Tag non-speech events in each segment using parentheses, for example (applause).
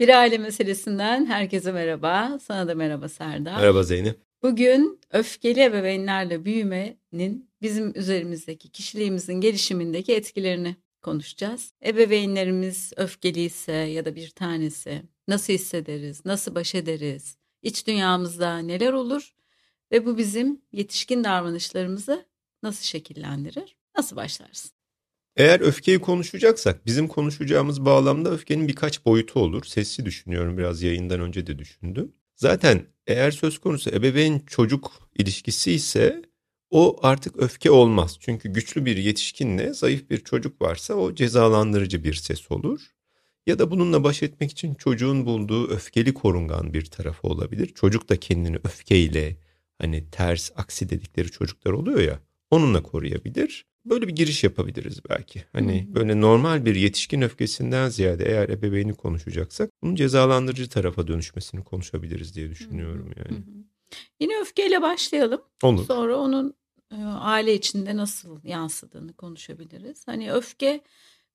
Bir aile meselesinden herkese merhaba. Sana da merhaba Serdar. Merhaba Zeynep. Bugün öfkeli ebeveynlerle büyümenin bizim üzerimizdeki kişiliğimizin gelişimindeki etkilerini konuşacağız. Ebeveynlerimiz öfkeliyse ya da bir tanesi nasıl hissederiz, nasıl baş ederiz, iç dünyamızda neler olur ve bu bizim yetişkin davranışlarımızı nasıl şekillendirir, nasıl başlarsın? Eğer öfkeyi konuşacaksak bizim konuşacağımız bağlamda öfkenin birkaç boyutu olur. Sesli düşünüyorum biraz yayından önce de düşündüm. Zaten eğer söz konusu ebeveyn çocuk ilişkisi ise o artık öfke olmaz. Çünkü güçlü bir yetişkinle zayıf bir çocuk varsa o cezalandırıcı bir ses olur. Ya da bununla baş etmek için çocuğun bulduğu öfkeli korungan bir tarafı olabilir. Çocuk da kendini öfkeyle hani ters aksi dedikleri çocuklar oluyor ya onunla koruyabilir. Böyle bir giriş yapabiliriz belki. Hani hmm. böyle normal bir yetişkin öfkesinden ziyade eğer ebeveyni konuşacaksak bunun cezalandırıcı tarafa dönüşmesini konuşabiliriz diye düşünüyorum yani. Hmm. Yine öfkeyle başlayalım. Olur. Sonra onun e, aile içinde nasıl yansıdığını konuşabiliriz. Hani öfke,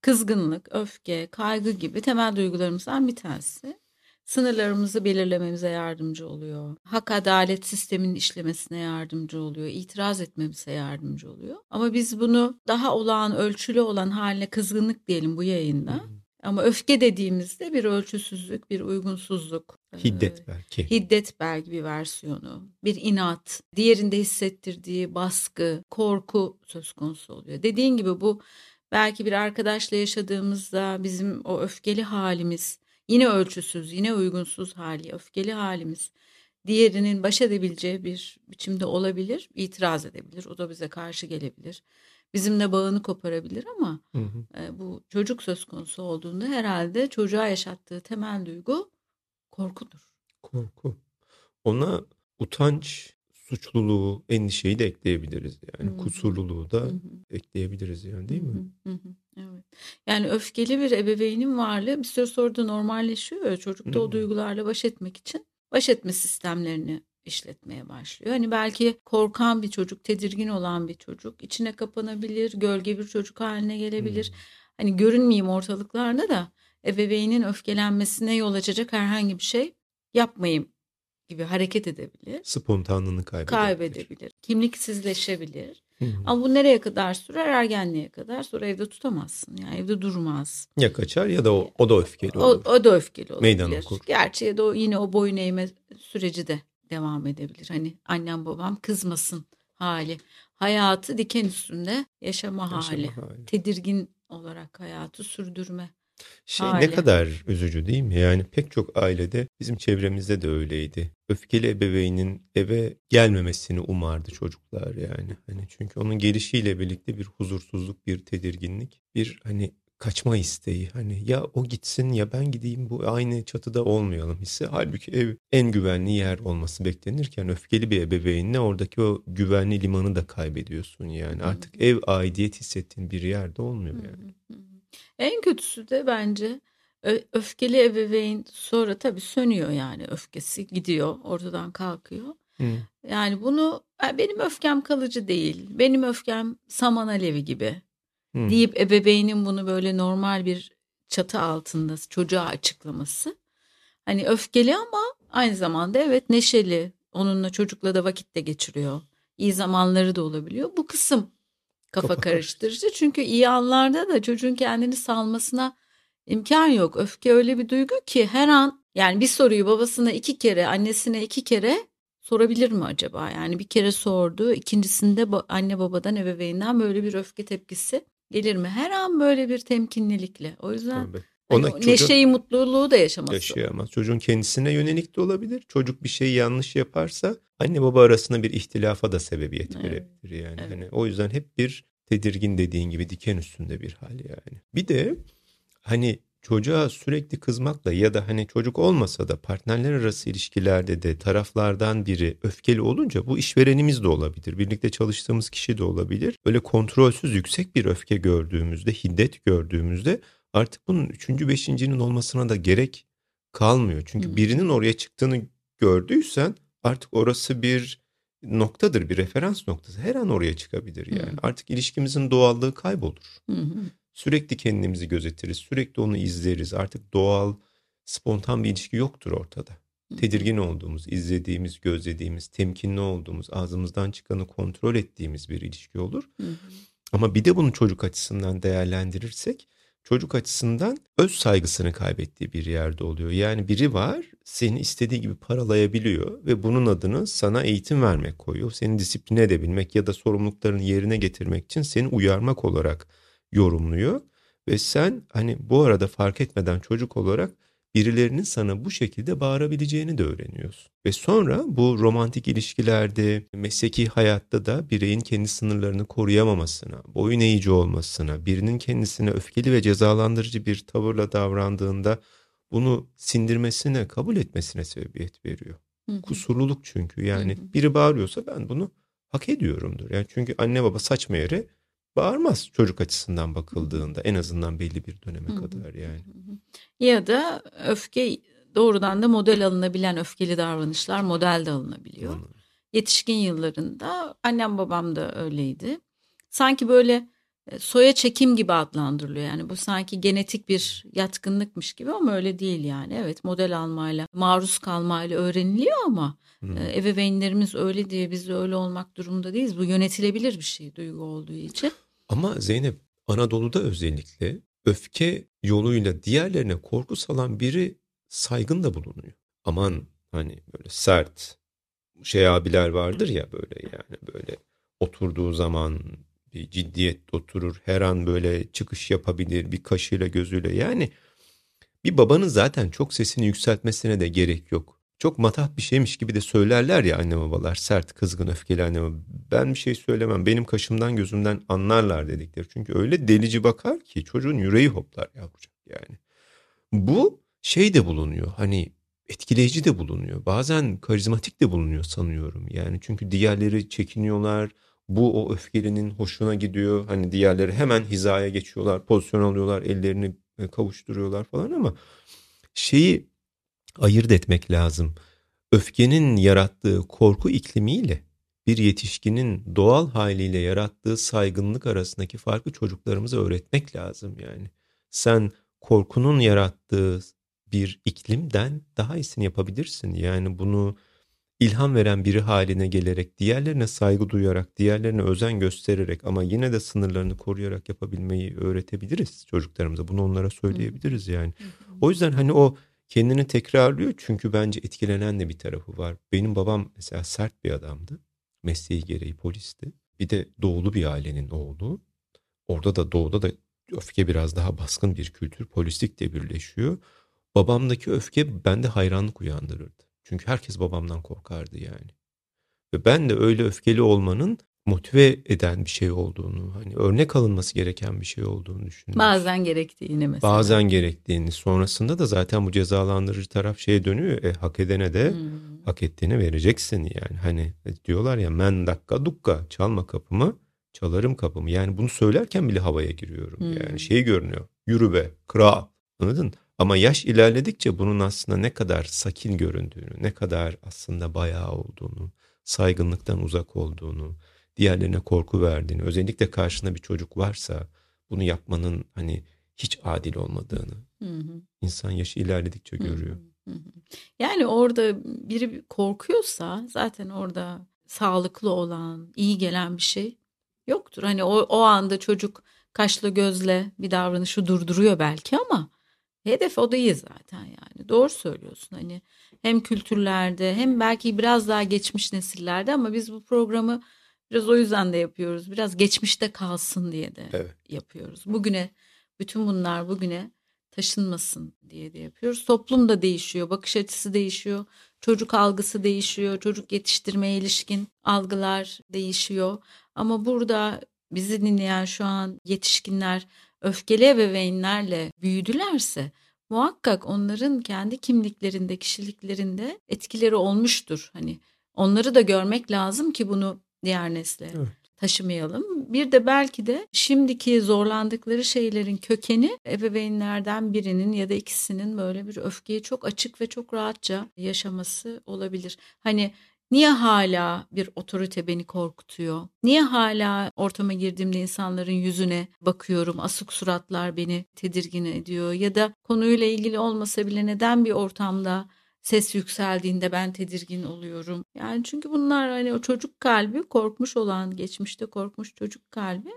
kızgınlık, öfke, kaygı gibi temel duygularımızdan bir tanesi sınırlarımızı belirlememize yardımcı oluyor. Hak adalet sisteminin işlemesine yardımcı oluyor. İtiraz etmemize yardımcı oluyor. Ama biz bunu daha olağan ölçülü olan haline kızgınlık diyelim bu yayında. Ama öfke dediğimizde bir ölçüsüzlük, bir uygunsuzluk. Hiddet belki. Hiddet belki bir versiyonu. Bir inat, diğerinde hissettirdiği baskı, korku söz konusu oluyor. Dediğin gibi bu belki bir arkadaşla yaşadığımızda bizim o öfkeli halimiz Yine ölçüsüz, yine uygunsuz hali, öfkeli halimiz diğerinin baş edebileceği bir biçimde olabilir, itiraz edebilir. O da bize karşı gelebilir. Bizimle bağını koparabilir ama hı hı. E, bu çocuk söz konusu olduğunda herhalde çocuğa yaşattığı temel duygu korkudur. Korku. Ona utanç, suçluluğu, endişeyi de ekleyebiliriz yani. Hı-hı. Kusurluluğu da Hı-hı. ekleyebiliriz yani değil mi? Hı-hı. Evet. Yani öfkeli bir ebeveynin varlığı bir süre sonra da normalleşiyor ya çocukta o duygularla baş etmek için baş etme sistemlerini işletmeye başlıyor. Hani belki korkan bir çocuk, tedirgin olan bir çocuk içine kapanabilir, gölge bir çocuk haline gelebilir. Hmm. Hani görünmeyeyim ortalıklarda da ebeveynin öfkelenmesine yol açacak herhangi bir şey yapmayayım gibi hareket edebilir. Spontanlığını kaybedebilir. Kaybedebilir. Kimliksizleşebilir. Hı hı. Ama bu nereye kadar sürer? Ergenliğe kadar. Sonra evde tutamazsın. Yani evde durmaz. Ya kaçar ya da o, o da öfkeli olur. O, o da öfkeli olur. Meydan okur. Gerçi ya da o, yine o boyun eğme süreci de devam edebilir. Hani annem babam kızmasın hali. Hayatı diken üstünde yaşama, yaşama hali. hali. Tedirgin olarak hayatı sürdürme şey Hali. ne kadar üzücü değil mi? Yani pek çok ailede bizim çevremizde de öyleydi. Öfkeli ebeveynin eve gelmemesini umardı çocuklar yani. Hani çünkü onun gelişiyle birlikte bir huzursuzluk, bir tedirginlik, bir hani kaçma isteği. Hani ya o gitsin ya ben gideyim bu aynı çatıda olmayalım hissi. Halbuki ev en güvenli yer olması beklenirken öfkeli bir ebeveynle oradaki o güvenli limanı da kaybediyorsun yani. Artık ev aidiyet hissettiğin bir yerde olmuyor yani. En kötüsü de bence öfkeli ebeveyn sonra tabii sönüyor yani öfkesi gidiyor ortadan kalkıyor. Hı. Yani bunu benim öfkem kalıcı değil. Benim öfkem saman alevi gibi Hı. deyip ebeveynin bunu böyle normal bir çatı altında çocuğa açıklaması. Hani öfkeli ama aynı zamanda evet neşeli. Onunla çocukla da vakit de geçiriyor. İyi zamanları da olabiliyor. Bu kısım kafa, kafa karıştırıcı. Çünkü iyi anlarda da çocuğun kendini salmasına imkan yok. Öfke öyle bir duygu ki her an yani bir soruyu babasına iki kere, annesine iki kere sorabilir mi acaba? Yani bir kere sordu, ikincisinde anne babadan ebeveynden böyle bir öfke tepkisi gelir mi? Her an böyle bir temkinlilikle. O yüzden Tabii. Ona hani çocuğun, neşeyi, mutluluğu da yaşaması. Yaşayamaz. Çocuğun kendisine yönelik de olabilir. Çocuk bir şeyi yanlış yaparsa anne baba arasında bir ihtilafa da sebebiyet evet. verebilir yani. Evet. Hani o yüzden hep bir tedirgin dediğin gibi diken üstünde bir hal yani. Bir de hani çocuğa sürekli kızmakla ya da hani çocuk olmasa da partnerler arası ilişkilerde de taraflardan biri öfkeli olunca bu işverenimiz de olabilir. Birlikte çalıştığımız kişi de olabilir. Böyle kontrolsüz yüksek bir öfke gördüğümüzde, hiddet gördüğümüzde artık bunun üçüncü, beşincinin olmasına da gerek kalmıyor. Çünkü birinin oraya çıktığını gördüysen artık orası bir noktadır, bir referans noktası. Her an oraya çıkabilir yani. Hı. Artık ilişkimizin doğallığı kaybolur. Hı hı. Sürekli kendimizi gözetiriz, sürekli onu izleriz. Artık doğal spontan bir ilişki yoktur ortada. Tedirgin olduğumuz, izlediğimiz, gözlediğimiz, temkinli olduğumuz, ağzımızdan çıkanı kontrol ettiğimiz bir ilişki olur. Ama bir de bunu çocuk açısından değerlendirirsek çocuk açısından öz saygısını kaybettiği bir yerde oluyor. Yani biri var seni istediği gibi paralayabiliyor ve bunun adını sana eğitim vermek koyuyor. Seni disipline edebilmek ya da sorumluluklarını yerine getirmek için seni uyarmak olarak yorumluyor. Ve sen hani bu arada fark etmeden çocuk olarak birilerinin sana bu şekilde bağırabileceğini de öğreniyorsun. Ve sonra bu romantik ilişkilerde, mesleki hayatta da bireyin kendi sınırlarını koruyamamasına, boyun eğici olmasına, birinin kendisine öfkeli ve cezalandırıcı bir tavırla davrandığında bunu sindirmesine, kabul etmesine sebebiyet veriyor. Hı-hı. Kusurluluk çünkü yani Hı-hı. biri bağırıyorsa ben bunu hak ediyorumdur. Yani çünkü anne baba saçma yere bağırmaz çocuk açısından bakıldığında en azından belli bir döneme kadar yani. Ya da öfke doğrudan da model alınabilen öfkeli davranışlar model de alınabiliyor. Hı. Yetişkin yıllarında annem babam da öyleydi. Sanki böyle soya çekim gibi adlandırılıyor. Yani bu sanki genetik bir yatkınlıkmış gibi ama öyle değil yani. Evet model almayla, maruz kalmayla öğreniliyor ama hmm. ebeveynlerimiz öyle diye biz de öyle olmak durumunda değiliz. Bu yönetilebilir bir şey duygu olduğu için. Ama Zeynep Anadolu'da özellikle öfke yoluyla diğerlerine korku salan biri saygın da bulunuyor. Aman hani böyle sert şey abiler vardır ya böyle yani böyle oturduğu zaman bir ciddiyet oturur. Her an böyle çıkış yapabilir bir kaşıyla gözüyle. Yani bir babanın zaten çok sesini yükseltmesine de gerek yok. Çok matah bir şeymiş gibi de söylerler ya anne babalar. Sert, kızgın, öfkeli anne baba. Ben bir şey söylemem. Benim kaşımdan gözümden anlarlar dedikleri. Çünkü öyle delici bakar ki çocuğun yüreği hoplar yavrucak yani. Bu şey de bulunuyor. Hani etkileyici de bulunuyor. Bazen karizmatik de bulunuyor sanıyorum. Yani çünkü diğerleri çekiniyorlar bu o öfkelinin hoşuna gidiyor. Hani diğerleri hemen hizaya geçiyorlar, pozisyon alıyorlar, ellerini e, kavuşturuyorlar falan ama şeyi ayırt etmek lazım. Öfkenin yarattığı korku iklimiyle bir yetişkinin doğal haliyle yarattığı saygınlık arasındaki farkı çocuklarımıza öğretmek lazım yani. Sen korkunun yarattığı bir iklimden daha iyisini yapabilirsin. Yani bunu ilham veren biri haline gelerek, diğerlerine saygı duyarak, diğerlerine özen göstererek ama yine de sınırlarını koruyarak yapabilmeyi öğretebiliriz çocuklarımıza. Bunu onlara söyleyebiliriz yani. O yüzden hani o kendini tekrarlıyor çünkü bence etkilenen de bir tarafı var. Benim babam mesela sert bir adamdı. Mesleği gereği polisti. Bir de doğulu bir ailenin oğlu. Orada da doğuda da öfke biraz daha baskın bir kültür. Polislik de birleşiyor. Babamdaki öfke bende hayranlık uyandırırdı. Çünkü herkes babamdan korkardı yani. Ve ben de öyle öfkeli olmanın motive eden bir şey olduğunu, hani örnek alınması gereken bir şey olduğunu düşünüyorum. Bazen gerektiğini mesela. Bazen gerektiğini. Sonrasında da zaten bu cezalandırıcı taraf şeye dönüyor. E, hak edene de hmm. hak ettiğini vereceksin yani. Hani e, diyorlar ya men dakika dukka çalma kapımı çalarım kapımı. Yani bunu söylerken bile havaya giriyorum. Hmm. Yani şey görünüyor. Yürü be kral. Anladın? Ama yaş ilerledikçe bunun aslında ne kadar sakin göründüğünü, ne kadar aslında bayağı olduğunu, saygınlıktan uzak olduğunu, diğerlerine korku verdiğini, özellikle karşında bir çocuk varsa bunu yapmanın hani hiç adil olmadığını hı hı. insan yaşı ilerledikçe görüyor. Hı hı. Yani orada biri korkuyorsa zaten orada sağlıklı olan, iyi gelen bir şey yoktur. Hani o, o anda çocuk kaşlı gözle bir davranışı durduruyor belki ama Hedef o değil zaten yani. Doğru söylüyorsun. Hani hem kültürlerde hem belki biraz daha geçmiş nesillerde ama biz bu programı biraz o yüzden de yapıyoruz. Biraz geçmişte kalsın diye de evet. yapıyoruz. Bugüne bütün bunlar bugüne taşınmasın diye de yapıyoruz. Toplum da değişiyor, bakış açısı değişiyor, çocuk algısı değişiyor, çocuk yetiştirmeye ilişkin algılar değişiyor. Ama burada bizi dinleyen şu an yetişkinler öfkeli ebeveynlerle büyüdülerse muhakkak onların kendi kimliklerinde, kişiliklerinde etkileri olmuştur. Hani onları da görmek lazım ki bunu diğer nesle evet. taşımayalım. Bir de belki de şimdiki zorlandıkları şeylerin kökeni ebeveynlerden birinin ya da ikisinin böyle bir öfkeyi çok açık ve çok rahatça yaşaması olabilir. Hani Niye hala bir otorite beni korkutuyor? Niye hala ortama girdiğimde insanların yüzüne bakıyorum, asık suratlar beni tedirgin ediyor ya da konuyla ilgili olmasa bile neden bir ortamda ses yükseldiğinde ben tedirgin oluyorum. Yani çünkü bunlar hani o çocuk kalbi korkmuş olan geçmişte korkmuş çocuk kalbi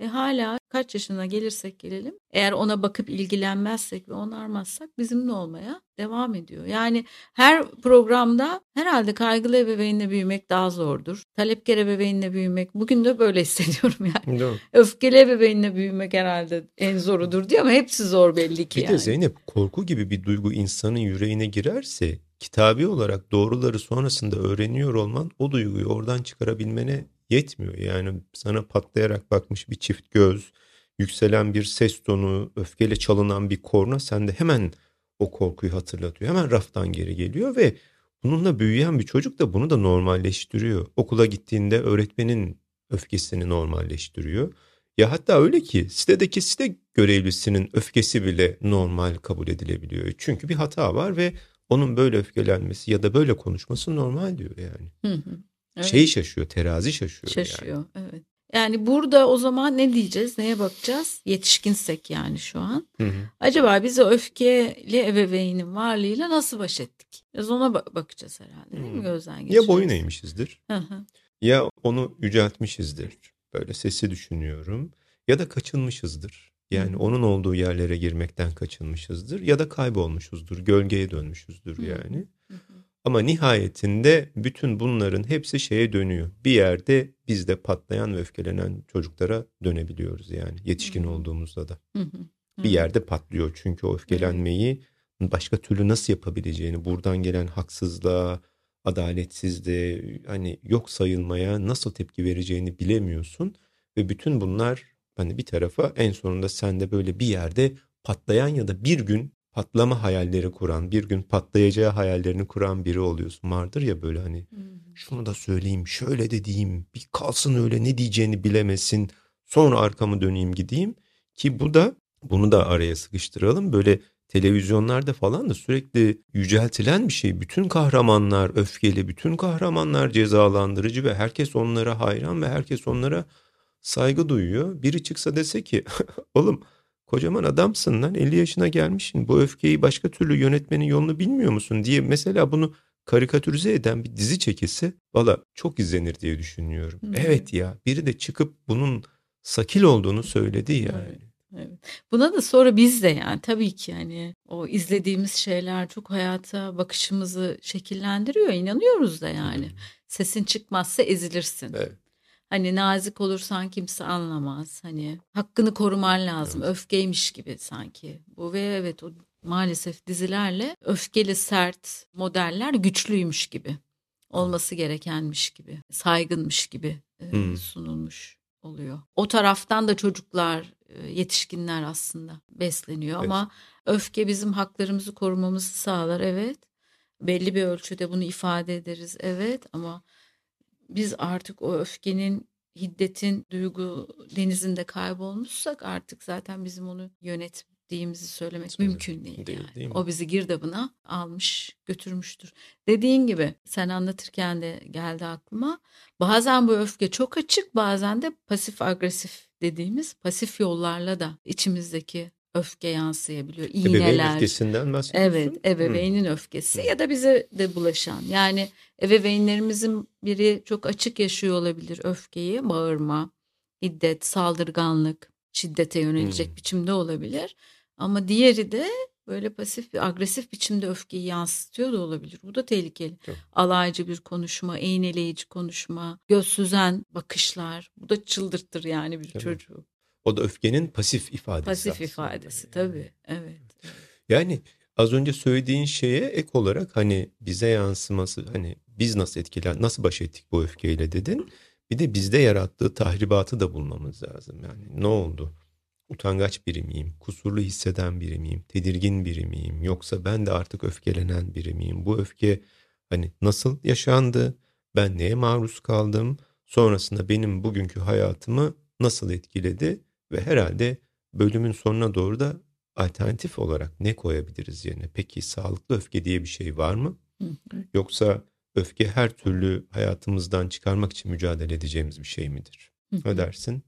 e, hala kaç yaşına gelirsek gelelim eğer ona bakıp ilgilenmezsek ve onarmazsak bizimle olmaya devam ediyor. Yani her programda herhalde kaygılı ebeveynle büyümek daha zordur. Talepkar ebeveynle büyümek bugün de böyle (laughs) hissediyorum yani. Değil Öfkeli ebeveynle büyümek herhalde en zorudur diye ama hepsi zor belli ki bir yani. Bir de Zeynep korku gibi bir duygu insanın yüreğine girerse kitabi olarak doğruları sonrasında öğreniyor olman o duyguyu oradan çıkarabilmene yetmiyor. Yani sana patlayarak bakmış bir çift göz, yükselen bir ses tonu, öfkeyle çalınan bir korna sende hemen o korkuyu hatırlatıyor. Hemen raftan geri geliyor ve bununla büyüyen bir çocuk da bunu da normalleştiriyor. Okula gittiğinde öğretmenin öfkesini normalleştiriyor. Ya hatta öyle ki sitedeki site görevlisinin öfkesi bile normal kabul edilebiliyor. Çünkü bir hata var ve onun böyle öfkelenmesi ya da böyle konuşması normal diyor yani. Hı hı. Evet. Şey şaşıyor, terazi şaşıyor. Şaşıyor, yani. evet. Yani burada o zaman ne diyeceğiz, neye bakacağız? Yetişkinsek yani şu an. Hı hı. Acaba biz o öfkeli ebeveynin varlığıyla nasıl baş ettik? Biraz ona bakacağız herhalde değil mi gözden geçireceğiz. Ya boyun eğmişizdir. Hı hı. Ya onu yüceltmişizdir. Böyle sesi düşünüyorum. Ya da kaçınmışızdır. Yani hı. onun olduğu yerlere girmekten kaçınmışızdır. Ya da kaybolmuşuzdur. Gölgeye dönmüşüzdür hı. yani. Hı hı. Ama nihayetinde bütün bunların hepsi şeye dönüyor. Bir yerde biz de patlayan ve öfkelenen çocuklara dönebiliyoruz yani yetişkin Hı-hı. olduğumuzda da. Hı-hı. Bir yerde patlıyor çünkü o öfkelenmeyi başka türlü nasıl yapabileceğini, buradan gelen haksızlığa, adaletsizliğe, hani yok sayılmaya nasıl tepki vereceğini bilemiyorsun ve bütün bunlar hani bir tarafa en sonunda sende böyle bir yerde patlayan ya da bir gün patlama hayalleri kuran, bir gün patlayacağı hayallerini kuran biri oluyorsun. Vardır ya böyle hani şunu da söyleyeyim, şöyle de diyeyim, bir kalsın öyle ne diyeceğini bilemesin. Sonra arkamı döneyim gideyim ki bu da bunu da araya sıkıştıralım. Böyle televizyonlarda falan da sürekli yüceltilen bir şey. Bütün kahramanlar öfkeli, bütün kahramanlar cezalandırıcı ve herkes onlara hayran ve herkes onlara saygı duyuyor. Biri çıksa dese ki (laughs) oğlum kocaman adamsın lan 50 yaşına gelmişsin bu öfkeyi başka türlü yönetmenin yolunu bilmiyor musun diye mesela bunu karikatürize eden bir dizi çekilse valla çok izlenir diye düşünüyorum. Hmm. Evet ya biri de çıkıp bunun sakil olduğunu söyledi yani. Evet. Evet. Buna da sonra biz de yani tabii ki yani o izlediğimiz şeyler çok hayata bakışımızı şekillendiriyor. inanıyoruz da yani. Hmm. Sesin çıkmazsa ezilirsin. Evet. Hani nazik olursan kimse anlamaz. Hani hakkını koruman lazım. Evet. Öfkeymiş gibi sanki. Bu ve evet o maalesef dizilerle öfkeli sert modeller güçlüymüş gibi. Olması gerekenmiş gibi. Saygınmış gibi e, hmm. sunulmuş oluyor. O taraftan da çocuklar, e, yetişkinler aslında besleniyor evet. ama öfke bizim haklarımızı korumamızı sağlar evet. Belli bir ölçüde bunu ifade ederiz evet ama biz artık o öfkenin hiddetin duygu denizinde kaybolmuşsak artık zaten bizim onu yönettiğimizi söylemek Söyle, mümkün değil. değil, yani. değil o bizi girdabına almış götürmüştür. Dediğin gibi sen anlatırken de geldi aklıma. Bazen bu öfke çok açık bazen de pasif agresif dediğimiz pasif yollarla da içimizdeki öfke yansıyabiliyor. İğneler. Ebeveyn öfkesinden bahsediyorsun. Evet, ebeveynin hmm. öfkesi ya da bize de bulaşan. Yani ebeveynlerimizin biri çok açık yaşıyor olabilir öfkeyi, bağırma, hiddet, saldırganlık, şiddete yönelecek hmm. biçimde olabilir. Ama diğeri de böyle pasif bir agresif biçimde öfkeyi yansıtıyor da olabilir. Bu da tehlikeli. Çok. Alaycı bir konuşma, iğneleyici konuşma, göz süzen bakışlar. Bu da çıldırtır yani bir Tabii. çocuğu. O da öfkenin pasif ifadesi. Pasif ifadesi yani. tabii. Evet. Yani az önce söylediğin şeye ek olarak hani bize yansıması hani biz nasıl etkiler nasıl baş ettik bu öfkeyle dedin. Bir de bizde yarattığı tahribatı da bulmamız lazım. Yani ne oldu? Utangaç biri miyim? Kusurlu hisseden biri miyim? Tedirgin biri miyim? Yoksa ben de artık öfkelenen biri miyim? Bu öfke hani nasıl yaşandı? Ben neye maruz kaldım? Sonrasında benim bugünkü hayatımı nasıl etkiledi? Ve herhalde bölümün sonuna doğru da alternatif olarak ne koyabiliriz yerine? Peki sağlıklı öfke diye bir şey var mı? Yoksa öfke her türlü hayatımızdan çıkarmak için mücadele edeceğimiz bir şey midir? Ne dersin?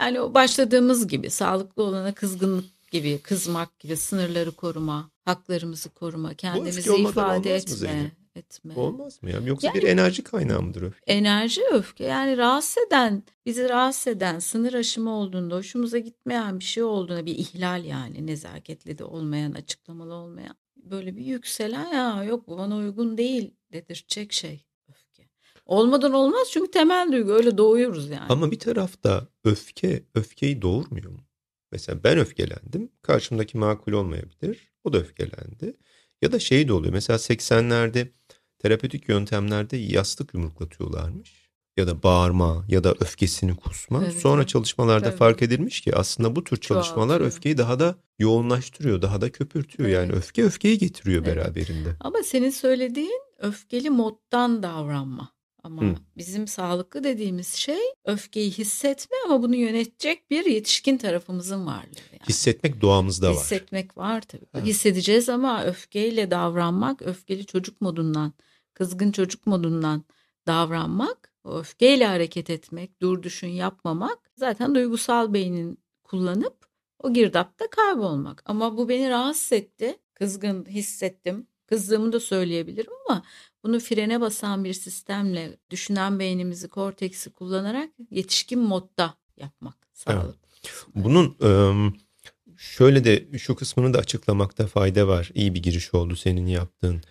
Yani o başladığımız gibi sağlıklı olana kızgınlık gibi, kızmak gibi, sınırları koruma, haklarımızı koruma, kendimizi ifade etme. Etme. Olmaz mı ya? Yoksa yani, bir enerji kaynağı mıdır öfke? Enerji öfke. Yani rahatsız eden, bizi rahatsız eden, sınır aşımı olduğunda, hoşumuza gitmeyen bir şey olduğunda bir ihlal yani nezaketli de olmayan, açıklamalı olmayan. Böyle bir yükselen ya yok bu bana uygun değil dedirtecek şey öfke. Olmadan olmaz çünkü temel duygu öyle doğuyoruz yani. Ama bir tarafta öfke öfkeyi doğurmuyor mu? Mesela ben öfkelendim. Karşımdaki makul olmayabilir. O da öfkelendi. Ya da şey de oluyor. Mesela 80'lerde terapötik yöntemlerde yastık yumruklatıyorlarmış. Ya da bağırma ya da öfkesini kusma. Evet, Sonra çalışmalarda evet. fark edilmiş ki aslında bu tür çalışmalar Çoğaltıyor. öfkeyi daha da yoğunlaştırıyor, daha da köpürtüyor. Evet. Yani öfke öfkeyi getiriyor evet. beraberinde. Ama senin söylediğin öfkeli moddan davranma. Ama Hı. bizim sağlıklı dediğimiz şey öfkeyi hissetme ama bunu yönetecek bir yetişkin tarafımızın varlığı. Yani. Hissetmek doğamızda var. Hissetmek var tabii. Ha. Hissedeceğiz ama öfkeyle davranmak, öfkeli çocuk modundan, kızgın çocuk modundan davranmak, öfkeyle hareket etmek, dur düşün yapmamak zaten duygusal beynin kullanıp o girdapta kaybolmak. Ama bu beni rahatsız etti. Kızgın hissettim. Kızdığımı da söyleyebilirim ama bunu frene basan bir sistemle düşünen beynimizi, korteksi kullanarak yetişkin modda yapmak sağlıklı. Evet. Bunun şöyle de şu kısmını da açıklamakta fayda var. İyi bir giriş oldu senin yaptığın.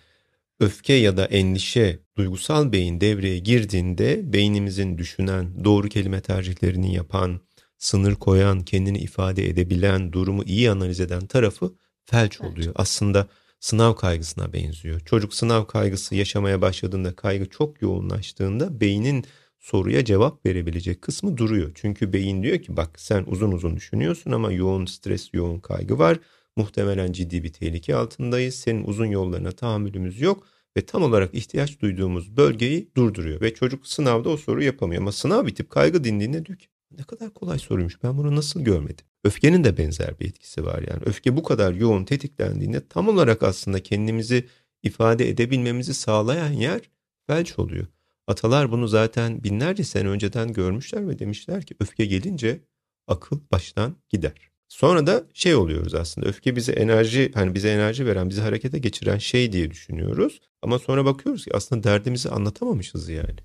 Öfke ya da endişe duygusal beyin devreye girdiğinde beynimizin düşünen, doğru kelime tercihlerini yapan, sınır koyan, kendini ifade edebilen, durumu iyi analiz eden tarafı felç oluyor. Aslında sınav kaygısına benziyor. Çocuk sınav kaygısı yaşamaya başladığında kaygı çok yoğunlaştığında beynin soruya cevap verebilecek kısmı duruyor. Çünkü beyin diyor ki bak sen uzun uzun düşünüyorsun ama yoğun stres, yoğun kaygı var. Muhtemelen ciddi bir tehlike altındayız. Senin uzun yollarına tahammülümüz yok ve tam olarak ihtiyaç duyduğumuz bölgeyi durduruyor. Ve çocuk sınavda o soruyu yapamıyor ama sınav bitip kaygı dindiğinde diyor ki ne kadar kolay soruymuş ben bunu nasıl görmedim. Öfkenin de benzer bir etkisi var yani. Öfke bu kadar yoğun tetiklendiğinde tam olarak aslında kendimizi ifade edebilmemizi sağlayan yer felç oluyor. Atalar bunu zaten binlerce sene önceden görmüşler ve demişler ki öfke gelince akıl baştan gider. Sonra da şey oluyoruz aslında öfke bize enerji hani bize enerji veren bizi harekete geçiren şey diye düşünüyoruz. Ama sonra bakıyoruz ki aslında derdimizi anlatamamışız yani.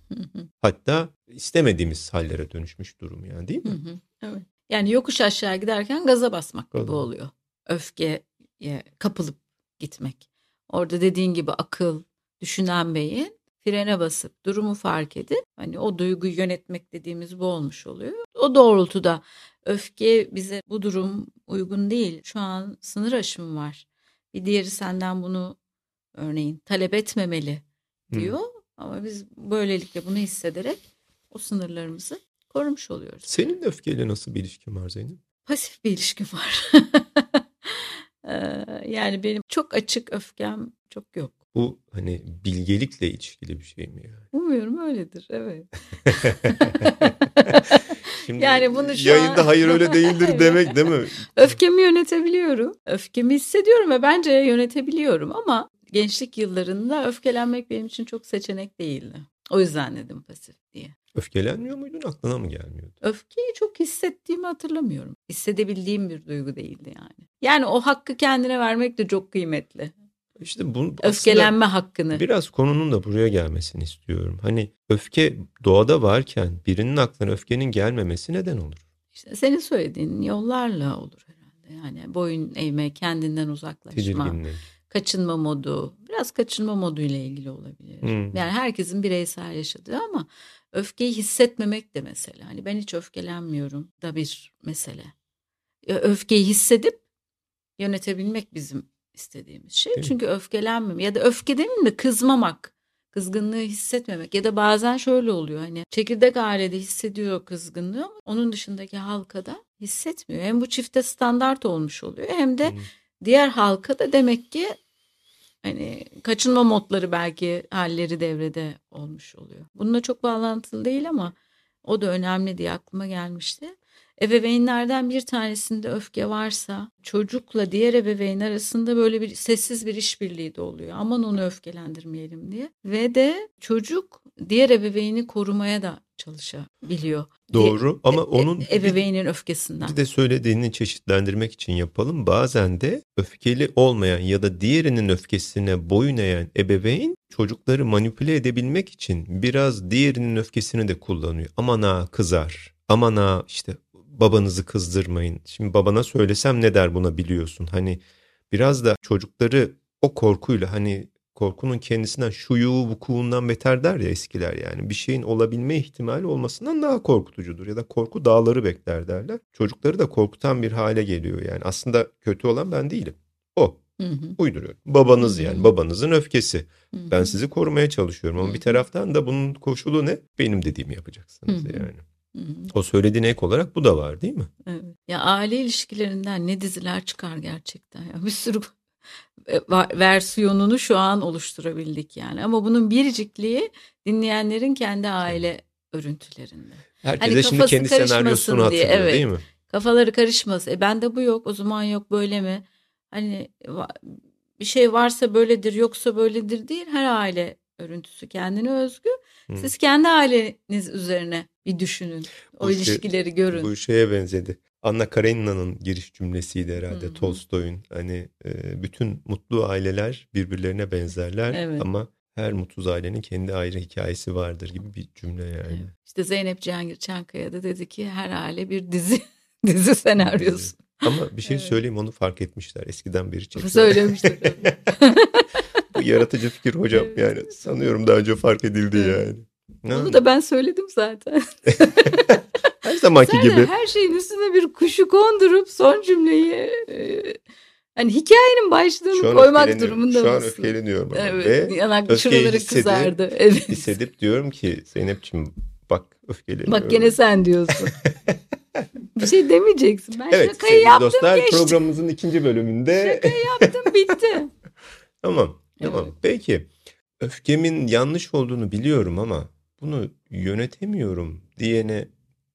Hatta istemediğimiz hallere dönüşmüş durum yani değil mi? Evet. Yani yokuş aşağı giderken gaza basmak Gaza. gibi oluyor. Öfkeye kapılıp gitmek. Orada dediğin gibi akıl, düşünen beyin frene basıp durumu fark edip hani o duyguyu yönetmek dediğimiz bu olmuş oluyor. O doğrultuda öfke bize bu durum uygun değil. Şu an sınır aşımı var. Bir diğeri senden bunu örneğin talep etmemeli diyor. Hı. Ama biz böylelikle bunu hissederek o sınırlarımızı korumuş oluyoruz. Senin öfkeyle nasıl bir ilişkin var Zeynep? Pasif bir ilişkim var. (laughs) yani benim çok açık öfkem çok yok. Bu hani bilgelikle ilişkili bir şey mi yani? Umuyorum öyledir evet. (laughs) Şimdi yani bunu şu yayında an... hayır öyle değildir (laughs) demek değil mi? Öfkemi yönetebiliyorum. Öfkemi hissediyorum ve bence yönetebiliyorum ama gençlik yıllarında öfkelenmek benim için çok seçenek değildi. O yüzden dedim pasif diye. Öfkelenmiyor muydun aklına mı gelmiyordu? Öfkeyi çok hissettiğimi hatırlamıyorum. Hissedebildiğim bir duygu değildi yani. Yani o hakkı kendine vermek de çok kıymetli. İşte bu öfkelenme hakkını. Biraz konunun da buraya gelmesini istiyorum. Hani öfke doğada varken birinin aklına öfkenin gelmemesi neden olur? İşte senin söylediğin yollarla olur herhalde. Yani boyun eğme, kendinden uzaklaşma. Kaçınma modu, biraz kaçınma modu ile ilgili olabilir. Hmm. Yani herkesin bireysel yaşadığı ama öfkeyi hissetmemek de mesela. Hani ben hiç öfkelenmiyorum da bir mesele. Öfkeyi hissedip yönetebilmek bizim istediğimiz şey. Değil Çünkü öfkelenmem ya da öfke demeyeyim de kızmamak. Kızgınlığı hissetmemek ya da bazen şöyle oluyor hani çekirdek ailede hissediyor kızgınlığı ama onun dışındaki halkada hissetmiyor. Hem bu çifte standart olmuş oluyor hem de hmm. diğer halka da demek ki hani kaçınma modları belki halleri devrede olmuş oluyor. Bununla çok bağlantılı değil ama o da önemli diye aklıma gelmişti. Ebeveynlerden bir tanesinde öfke varsa çocukla diğer ebeveyn arasında böyle bir sessiz bir işbirliği de oluyor. Aman onu öfkelendirmeyelim diye. Ve de çocuk diğer ebeveyni korumaya da çalışabiliyor. Doğru ama e, onun ebeveynin bir, öfkesinden. Bir de söylediğini çeşitlendirmek için yapalım. Bazen de öfkeli olmayan ya da diğerinin öfkesine boyun eğen ebeveyn çocukları manipüle edebilmek için biraz diğerinin öfkesini de kullanıyor. Aman ha kızar. Aman ha işte babanızı kızdırmayın. Şimdi babana söylesem ne der buna biliyorsun. Hani biraz da çocukları o korkuyla hani korkunun kendisinden şuyu vukuundan beter der ya eskiler yani. Bir şeyin olabilme ihtimali olmasından daha korkutucudur ya da korku dağları bekler derler. Çocukları da korkutan bir hale geliyor yani. Aslında kötü olan ben değilim. O. Hı hı. Uyduruyorum. Babanız yani. Babanızın öfkesi. Hı hı. Ben sizi korumaya çalışıyorum ama hı hı. bir taraftan da bunun koşulu ne? Benim dediğimi yapacaksınız hı hı. yani. O söylediğin ek olarak bu da var değil mi? Evet. Ya aile ilişkilerinden ne diziler çıkar gerçekten. Ya bir sürü (laughs) versiyonunu şu an oluşturabildik yani. Ama bunun biricikliği dinleyenlerin kendi aile örüntülerinde. Herkes hani şimdi kendi senaryosunu hatırlıyor evet. değil mi? Kafaları karışmasın. E bende bu yok o zaman yok böyle mi? Hani bir şey varsa böyledir yoksa böyledir değil. Her aile örüntüsü kendine özgü. Siz kendi aileniz üzerine bir düşünün. O bu şey ilişkileri şey, görün. Bu şeye benzedi. Anna Karenina'nın giriş cümlesiydi herhalde. Hmm. Tolstoy'un hani e, bütün mutlu aileler birbirlerine benzerler evet. ama her mutsuz ailenin kendi ayrı hikayesi vardır gibi bir cümle yani. Evet. İşte Zeynep Cihangir Çankaya da dedi ki her aile bir dizi (laughs) dizi senaryosu. Ama bir şey evet. söyleyeyim onu fark etmişler. Eskiden beri çekiyorlar. Söylemişler. (laughs) (laughs) Yaratıcı fikir hocam evet. yani sanıyorum daha önce fark edildi evet. yani. Onu da ben söyledim zaten. (laughs) her zamanki Sen gibi. Her şeyin üstüne bir kuşu kondurup son cümleyi e, hani hikayenin başlığını koymak durumunda Şu an öfkeleniyorum. Ama. Evet. Ve yanak şuraları kızardı. (laughs) Evet. Hissedip diyorum ki Zeynep'ciğim bak öfkeleniyorum. Bak gene sen diyorsun. (laughs) bir şey demeyeceksin. Ben evet, şakayı yaptım dostlar, geçti. programımızın ikinci bölümünde. Şakayı yaptım bitti. tamam. Tamam. Evet. Peki. Öfkemin yanlış olduğunu biliyorum ama bunu yönetemiyorum diyene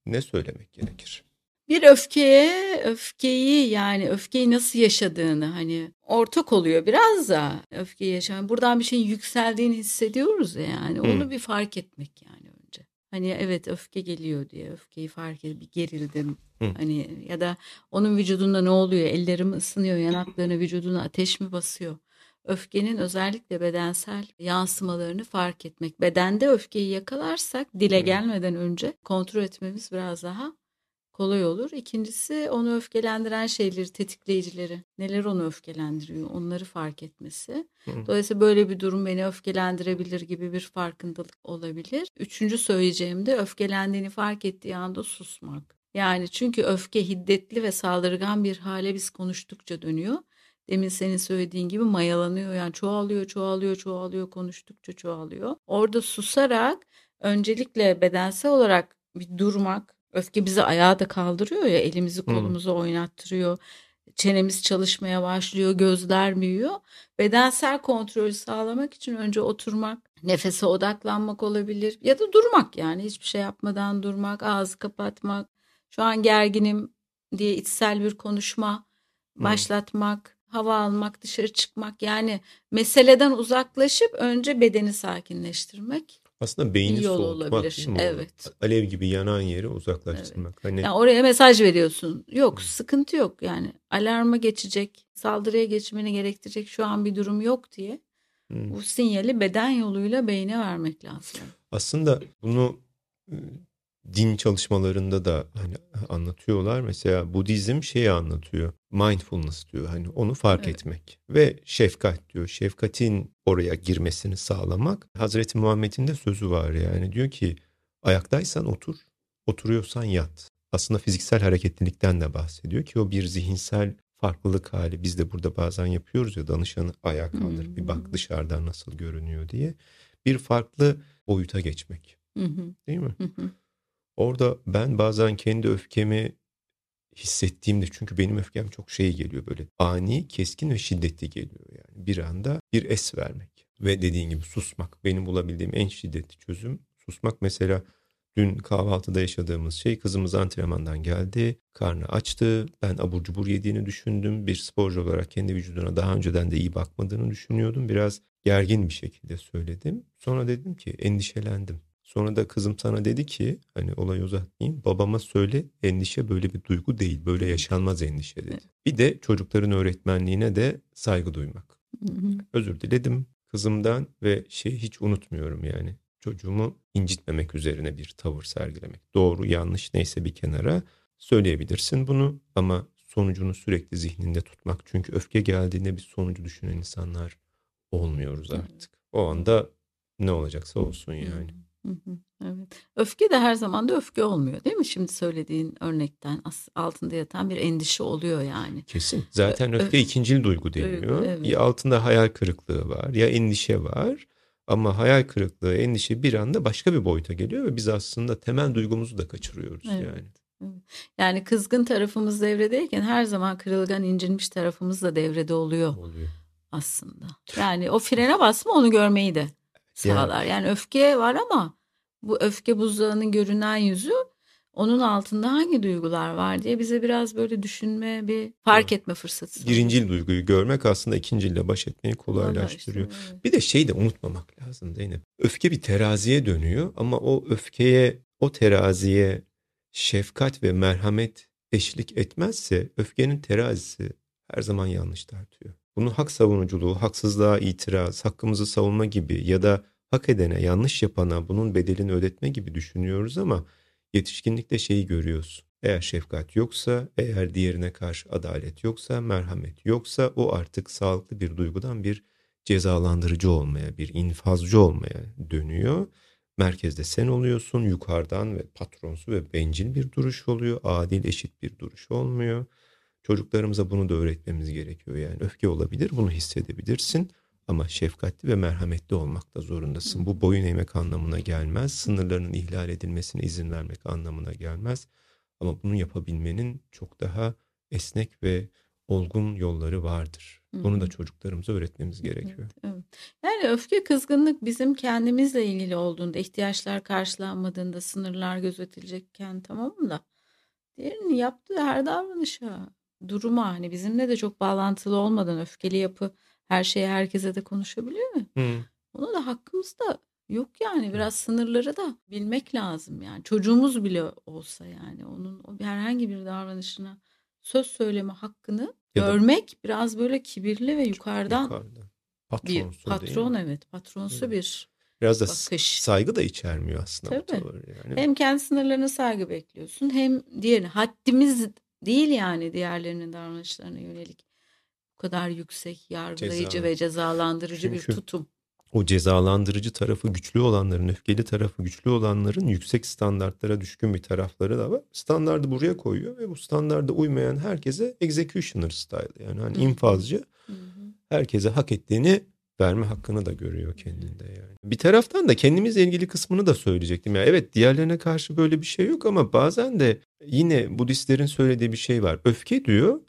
ne söylemek gerekir? Bir öfkeye, öfkeyi yani öfkeyi nasıl yaşadığını hani ortak oluyor biraz da öfkeyi yaşamak. Buradan bir şeyin yükseldiğini hissediyoruz ya yani. Onu hmm. bir fark etmek yani önce. Hani evet öfke geliyor diye öfkeyi fark edip bir gerildim. Hmm. Hani ya da onun vücudunda ne oluyor? Ellerim ısınıyor, yanaklarına, vücuduna ateş mi basıyor? Öfkenin özellikle bedensel yansımalarını fark etmek. Bedende öfkeyi yakalarsak dile gelmeden önce kontrol etmemiz biraz daha kolay olur. İkincisi onu öfkelendiren şeyleri, tetikleyicileri. Neler onu öfkelendiriyor onları fark etmesi. Dolayısıyla böyle bir durum beni öfkelendirebilir gibi bir farkındalık olabilir. Üçüncü söyleyeceğim de öfkelendiğini fark ettiği anda susmak. Yani çünkü öfke hiddetli ve saldırgan bir hale biz konuştukça dönüyor demin senin söylediğin gibi mayalanıyor. Yani çoğalıyor, çoğalıyor, çoğalıyor, konuştukça çoğalıyor. Orada susarak öncelikle bedensel olarak bir durmak, öfke bizi ayağa da kaldırıyor ya elimizi kolumuzu hmm. oynattırıyor. Çenemiz çalışmaya başlıyor, gözler büyüyor. Bedensel kontrolü sağlamak için önce oturmak, nefese odaklanmak olabilir ya da durmak yani hiçbir şey yapmadan durmak, ağzı kapatmak. Şu an gerginim diye içsel bir konuşma başlatmak, hava almak, dışarı çıkmak yani meseleden uzaklaşıp önce bedeni sakinleştirmek. Aslında beyni soğutmak olabilir. Evet. Alev gibi yanan yeri uzaklaştırmak. Evet. Hani... Yani oraya mesaj veriyorsun. Yok hmm. sıkıntı yok yani alarma geçecek, saldırıya geçmeni gerektirecek şu an bir durum yok diye. Hmm. Bu sinyali beden yoluyla beyne vermek lazım. Aslında bunu din çalışmalarında da hani anlatıyorlar. Mesela Budizm şeyi anlatıyor. Mindfulness diyor. Hani onu fark evet. etmek ve şefkat diyor. Şefkatin oraya girmesini sağlamak. Hazreti Muhammed'in de sözü var yani. Diyor ki ayaktaysan otur, oturuyorsan yat. Aslında fiziksel hareketlilikten de bahsediyor ki o bir zihinsel farklılık hali. Biz de burada bazen yapıyoruz ya danışanı ayağa kaldır hmm. bir bak dışarıdan nasıl görünüyor diye. Bir farklı boyuta geçmek. Hmm. Değil mi? Hmm. Orada ben bazen kendi öfkemi hissettiğimde çünkü benim öfkem çok şey geliyor böyle ani, keskin ve şiddetli geliyor yani. Bir anda bir es vermek ve dediğin gibi susmak. Benim bulabildiğim en şiddetli çözüm susmak. Mesela Dün kahvaltıda yaşadığımız şey kızımız antrenmandan geldi. Karnı açtı. Ben abur cubur yediğini düşündüm. Bir sporcu olarak kendi vücuduna daha önceden de iyi bakmadığını düşünüyordum. Biraz gergin bir şekilde söyledim. Sonra dedim ki endişelendim. Sonra da kızım sana dedi ki hani olayı uzatmayayım babama söyle endişe böyle bir duygu değil böyle yaşanmaz endişe dedi. Bir de çocukların öğretmenliğine de saygı duymak. Özür diledim kızımdan ve şey hiç unutmuyorum yani çocuğumu incitmemek üzerine bir tavır sergilemek. Doğru yanlış neyse bir kenara söyleyebilirsin bunu ama sonucunu sürekli zihninde tutmak. Çünkü öfke geldiğinde bir sonucu düşünen insanlar olmuyoruz artık. O anda ne olacaksa olsun yani. Evet. Öfke de her zaman da öfke olmuyor değil mi? Şimdi söylediğin örnekten altında yatan bir endişe oluyor yani. Kesin. Zaten öfke Ö- ikincil duygu deniyor. Evet. Ya altında hayal kırıklığı var ya endişe var. Ama hayal kırıklığı, endişe bir anda başka bir boyuta geliyor ve biz aslında temel duygumuzu da kaçırıyoruz evet. yani. Yani kızgın tarafımız devredeyken her zaman kırılgan, incinmiş tarafımız da devrede oluyor. Oluyor. Aslında. Yani o frene basma onu görmeyi de sağlar. Yani, öfke var ama bu öfke buzdağının görünen yüzü onun altında hangi duygular var diye bize biraz böyle düşünme, bir fark etme fırsatı. Birincil duyguyu görmek aslında ikinciyle baş etmeyi kolaylaştırıyor. Evet. Bir de şey de unutmamak lazım Zeynep. Öfke bir teraziye dönüyor ama o öfkeye, o teraziye şefkat ve merhamet eşlik etmezse öfkenin terazisi her zaman yanlış tartıyor. Bunu hak savunuculuğu, haksızlığa itiraz, hakkımızı savunma gibi ya da hak edene, yanlış yapana bunun bedelini ödetme gibi düşünüyoruz ama Yetişkinlikte şeyi görüyorsun. Eğer şefkat yoksa, eğer diğerine karşı adalet yoksa, merhamet yoksa o artık sağlıklı bir duygudan bir cezalandırıcı olmaya, bir infazcı olmaya dönüyor. Merkezde sen oluyorsun, yukarıdan ve patronsu ve bencil bir duruş oluyor, adil eşit bir duruş olmuyor. Çocuklarımıza bunu da öğretmemiz gerekiyor. Yani öfke olabilir, bunu hissedebilirsin ama şefkatli ve merhametli olmak da zorundasın. Bu boyun eğmek anlamına gelmez. Sınırlarının ihlal edilmesine izin vermek anlamına gelmez. Ama bunu yapabilmenin çok daha esnek ve olgun yolları vardır. Bunu da çocuklarımıza öğretmemiz gerekiyor. Evet, evet. Yani öfke, kızgınlık bizim kendimizle ilgili olduğunda, ihtiyaçlar karşılanmadığında, sınırlar gözetilecekken tamam mı da diğerinin yaptığı her davranışa, duruma hani bizimle de çok bağlantılı olmadan öfkeli yapı her şeye herkese de konuşabiliyor mu? Hı. Ona da hakkımız da yok yani biraz sınırları da bilmek lazım yani çocuğumuz bile olsa yani onun herhangi bir davranışına söz söyleme hakkını ya görmek biraz böyle kibirli ve yukarıdan, yukarıdan. bir patron evet patronsu evet. bir biraz da bakış. saygı da içermiyor aslında Tabii. yani. Hem kendi sınırlarına saygı bekliyorsun hem diğerine haddimiz değil yani diğerlerinin davranışlarına yönelik kadar yüksek, yargılayıcı Ceza. ve cezalandırıcı Çünkü bir tutum. O cezalandırıcı tarafı güçlü olanların, öfkeli tarafı güçlü olanların yüksek standartlara düşkün bir tarafları da var. Standardı buraya koyuyor ve bu standarda uymayan herkese executioner style yani hani infazcı herkese hak ettiğini verme hakkını da görüyor kendinde yani. Bir taraftan da kendimizle ilgili kısmını da söyleyecektim. Ya evet diğerlerine karşı böyle bir şey yok ama bazen de yine Budistlerin söylediği bir şey var. Öfke diyor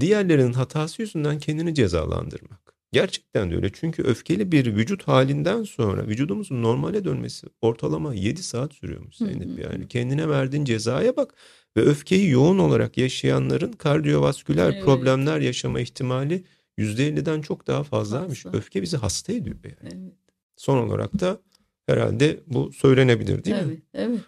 diğerlerinin hatası yüzünden kendini cezalandırmak. Gerçekten de öyle. Çünkü öfkeli bir vücut halinden sonra vücudumuzun normale dönmesi ortalama 7 saat sürüyormuş Zeynep yani. Kendine verdiğin cezaya bak ve öfkeyi yoğun olarak yaşayanların kardiyovasküler evet. problemler yaşama ihtimali %50'den çok daha fazlaymış. Fazla. Öfke bizi hasta ediyor yani. Evet. Son olarak da herhalde bu söylenebilir değil evet, mi? Evet.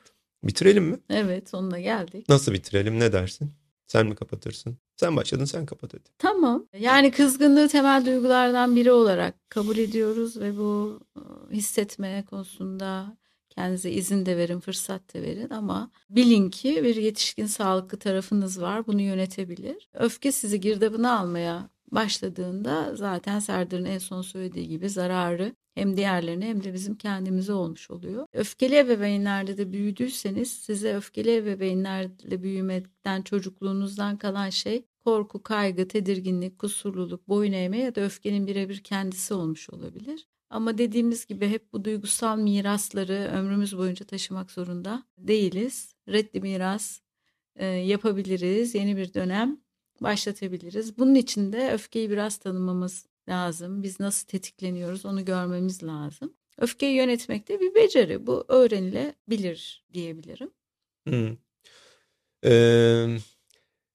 Bitirelim mi? Evet sonuna geldik. Nasıl bitirelim ne dersin? Sen mi kapatırsın? Sen başladın sen kapat hadi. Tamam. Yani kızgınlığı temel duygulardan biri olarak kabul ediyoruz ve bu e, hissetme konusunda kendinize izin de verin, fırsat da verin ama bilin ki bir yetişkin sağlıklı tarafınız var. Bunu yönetebilir. Öfke sizi girdabına almaya başladığında zaten Serdar'ın en son söylediği gibi zararı hem diğerlerine hem de bizim kendimize olmuş oluyor. Öfkeli ebeveynlerde de büyüdüyseniz size öfkeli ebeveynlerle büyümekten çocukluğunuzdan kalan şey korku, kaygı, tedirginlik, kusurluluk, boyun eğme ya da öfkenin birebir kendisi olmuş olabilir. Ama dediğimiz gibi hep bu duygusal mirasları ömrümüz boyunca taşımak zorunda değiliz. Reddi miras e, yapabiliriz. Yeni bir dönem başlatabiliriz. Bunun için de öfkeyi biraz tanımamız lazım. Biz nasıl tetikleniyoruz onu görmemiz lazım. öfkeyi yönetmek de bir beceri. Bu öğrenilebilir diyebilirim. Hmm. Ee,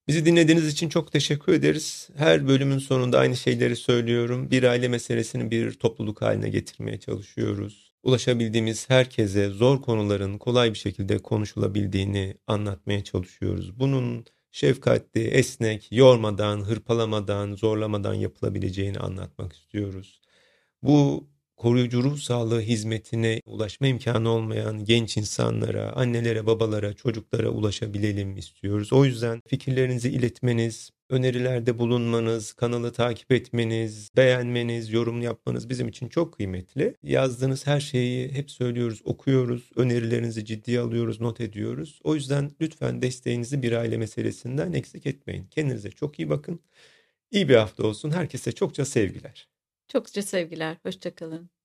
bizi dinlediğiniz için çok teşekkür ederiz. Her bölümün sonunda aynı şeyleri söylüyorum. Bir aile meselesini bir topluluk haline getirmeye çalışıyoruz. Ulaşabildiğimiz herkese zor konuların kolay bir şekilde konuşulabildiğini anlatmaya çalışıyoruz. Bunun şefkatli, esnek, yormadan, hırpalamadan, zorlamadan yapılabileceğini anlatmak istiyoruz. Bu koruyucu ruh sağlığı hizmetine ulaşma imkanı olmayan genç insanlara, annelere, babalara, çocuklara ulaşabilelim istiyoruz. O yüzden fikirlerinizi iletmeniz, önerilerde bulunmanız, kanalı takip etmeniz, beğenmeniz, yorum yapmanız bizim için çok kıymetli. Yazdığınız her şeyi hep söylüyoruz, okuyoruz, önerilerinizi ciddiye alıyoruz, not ediyoruz. O yüzden lütfen desteğinizi bir aile meselesinden eksik etmeyin. Kendinize çok iyi bakın. İyi bir hafta olsun. Herkese çokça sevgiler. Çokça sevgiler. Hoşçakalın.